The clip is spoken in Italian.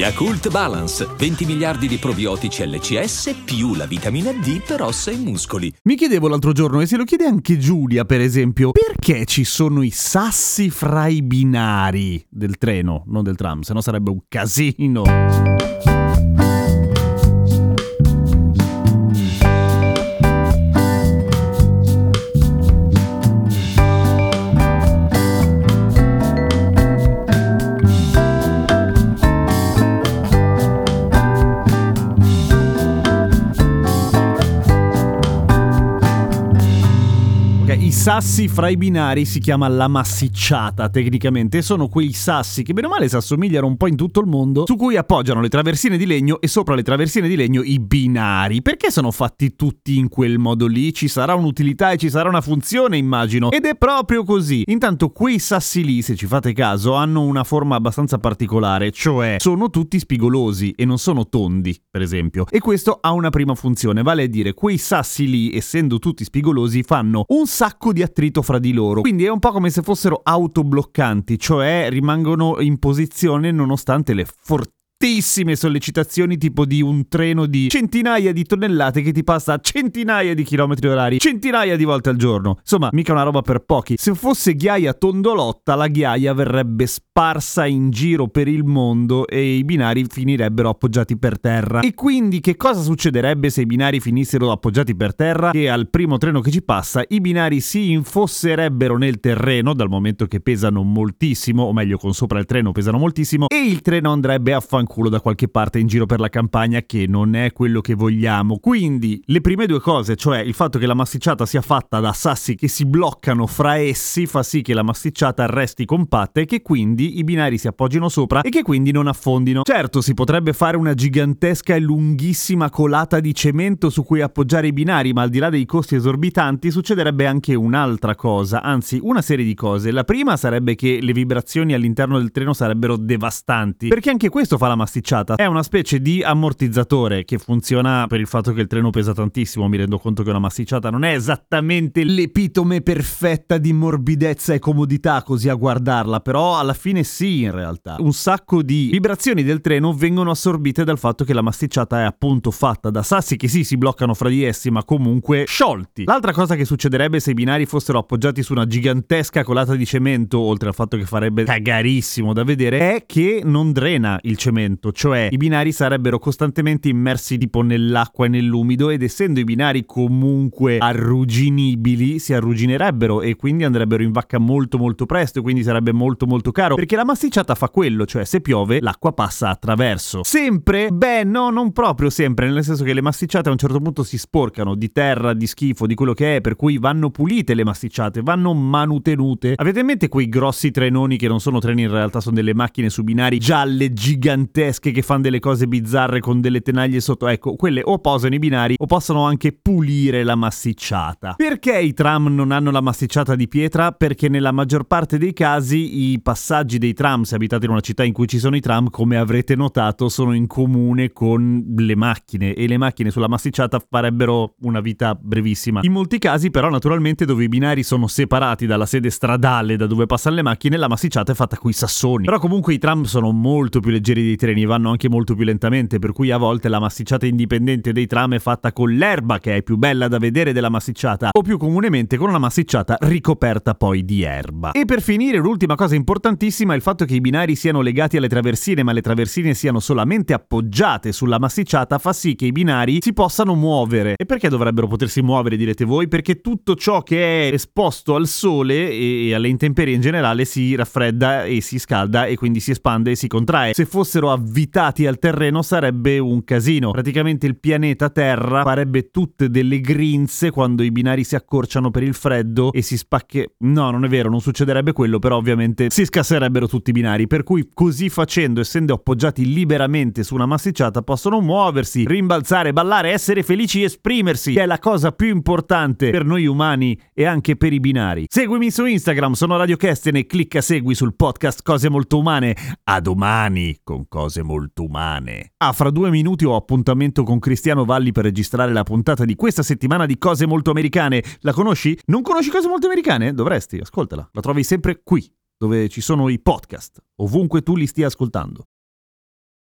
Yakult Balance, 20 miliardi di probiotici LCS più la vitamina D per ossa e muscoli. Mi chiedevo l'altro giorno, e se lo chiede anche Giulia, per esempio, perché ci sono i sassi fra i binari del treno, non del tram, se no sarebbe un casino. Sassi fra i binari si chiama la massicciata tecnicamente. Sono quei sassi che bene o male si assomigliano un po' in tutto il mondo su cui appoggiano le traversine di legno e sopra le traversine di legno i binari. Perché sono fatti tutti in quel modo lì? Ci sarà un'utilità e ci sarà una funzione immagino. Ed è proprio così. Intanto quei sassi lì se ci fate caso hanno una forma abbastanza particolare cioè sono tutti spigolosi e non sono tondi per esempio. E questo ha una prima funzione vale a dire quei sassi lì essendo tutti spigolosi fanno un sacco di attrito fra di loro. Quindi è un po' come se fossero autobloccanti, cioè rimangono in posizione nonostante le fortissime fortissime sollecitazioni tipo di un treno di centinaia di tonnellate che ti passa a centinaia di chilometri orari, centinaia di volte al giorno. Insomma, mica una roba per pochi. Se fosse ghiaia tondolotta, la ghiaia verrebbe sparsa in giro per il mondo e i binari finirebbero appoggiati per terra. E quindi che cosa succederebbe se i binari finissero appoggiati per terra? Che al primo treno che ci passa i binari si infosserebbero nel terreno dal momento che pesano moltissimo, o meglio con sopra il treno pesano moltissimo, e il treno andrebbe a fanculo culo da qualche parte in giro per la campagna che non è quello che vogliamo. Quindi le prime due cose, cioè il fatto che la massicciata sia fatta da sassi che si bloccano fra essi, fa sì che la massicciata resti compatta e che quindi i binari si appoggino sopra e che quindi non affondino. Certo, si potrebbe fare una gigantesca e lunghissima colata di cemento su cui appoggiare i binari, ma al di là dei costi esorbitanti succederebbe anche un'altra cosa, anzi una serie di cose. La prima sarebbe che le vibrazioni all'interno del treno sarebbero devastanti, perché anche questo fa la massicciata. È una specie di ammortizzatore che funziona per il fatto che il treno pesa tantissimo. Mi rendo conto che una massicciata non è esattamente l'epitome perfetta di morbidezza e comodità così a guardarla, però alla fine sì in realtà. Un sacco di vibrazioni del treno vengono assorbite dal fatto che la massicciata è appunto fatta da sassi che sì si bloccano fra di essi ma comunque sciolti. L'altra cosa che succederebbe se i binari fossero appoggiati su una gigantesca colata di cemento, oltre al fatto che farebbe cagarissimo da vedere, è che non drena il cemento movimento, cioè i binari sarebbero costantemente immersi tipo nell'acqua e nell'umido ed essendo i binari comunque arrugginibili si arrugginerebbero e quindi andrebbero in vacca molto molto presto e quindi sarebbe molto molto caro perché la massicciata fa quello, cioè se piove l'acqua passa attraverso. Sempre? Beh no, non proprio sempre, nel senso che le massicciate a un certo punto si sporcano di terra, di schifo, di quello che è, per cui vanno pulite le massicciate, vanno manutenute. Avete in mente quei grossi trenoni che non sono treni in realtà sono delle macchine su binari gialle gigantesche gigantesche che fanno delle cose bizzarre con delle tenaglie sotto. Ecco, quelle o posano i binari o possono anche pulire la massicciata. Perché i tram non hanno la massicciata di pietra? Perché nella maggior parte dei casi i passaggi dei tram, se abitate in una città in cui ci sono i tram, come avrete notato, sono in comune con le macchine e le macchine sulla massicciata farebbero una vita brevissima. In molti casi però naturalmente dove i binari sono separati dalla sede stradale da dove passano le macchine, la massicciata è fatta coi sassoni. Però comunque i tram sono molto più leggeri dei treni, vanno anche molto più lentamente, per cui a volte la massicciata indipendente dei tram è fatta con l'erba, che è più bella da vedere della massicciata, o più comunemente con una massicciata ricoperta poi di erba. E per finire, l'ultima cosa importantissima è il fatto che i binari siano legati alle traversine, ma le traversine siano solamente appoggiate sulla massicciata, fa sì che i binari si possano muovere. E perché dovrebbero potersi muovere, direte voi? Perché tutto ciò che è esposto al sole e alle intemperie in generale si raffredda e si scalda e quindi si espande e si contrae. Se fossero avvitati al terreno sarebbe un casino. Praticamente il pianeta Terra farebbe tutte delle grinze quando i binari si accorciano per il freddo e si spacche... No, non è vero, non succederebbe quello, però ovviamente si scasserebbero tutti i binari, per cui così facendo, essendo appoggiati liberamente su una massicciata, possono muoversi, rimbalzare, ballare, essere felici, esprimersi, che è la cosa più importante per noi umani e anche per i binari. Seguimi su Instagram, sono Radio Kesten e clicca segui sul podcast Cose Molto Umane. A domani con Cose Molto Umane. Ah, fra due minuti ho appuntamento con Cristiano Valli per registrare la puntata di questa settimana di Cose Molto Americane. La conosci? Non conosci Cose Molto Americane? Dovresti, ascoltala. La trovi sempre qui, dove ci sono i podcast, ovunque tu li stia ascoltando.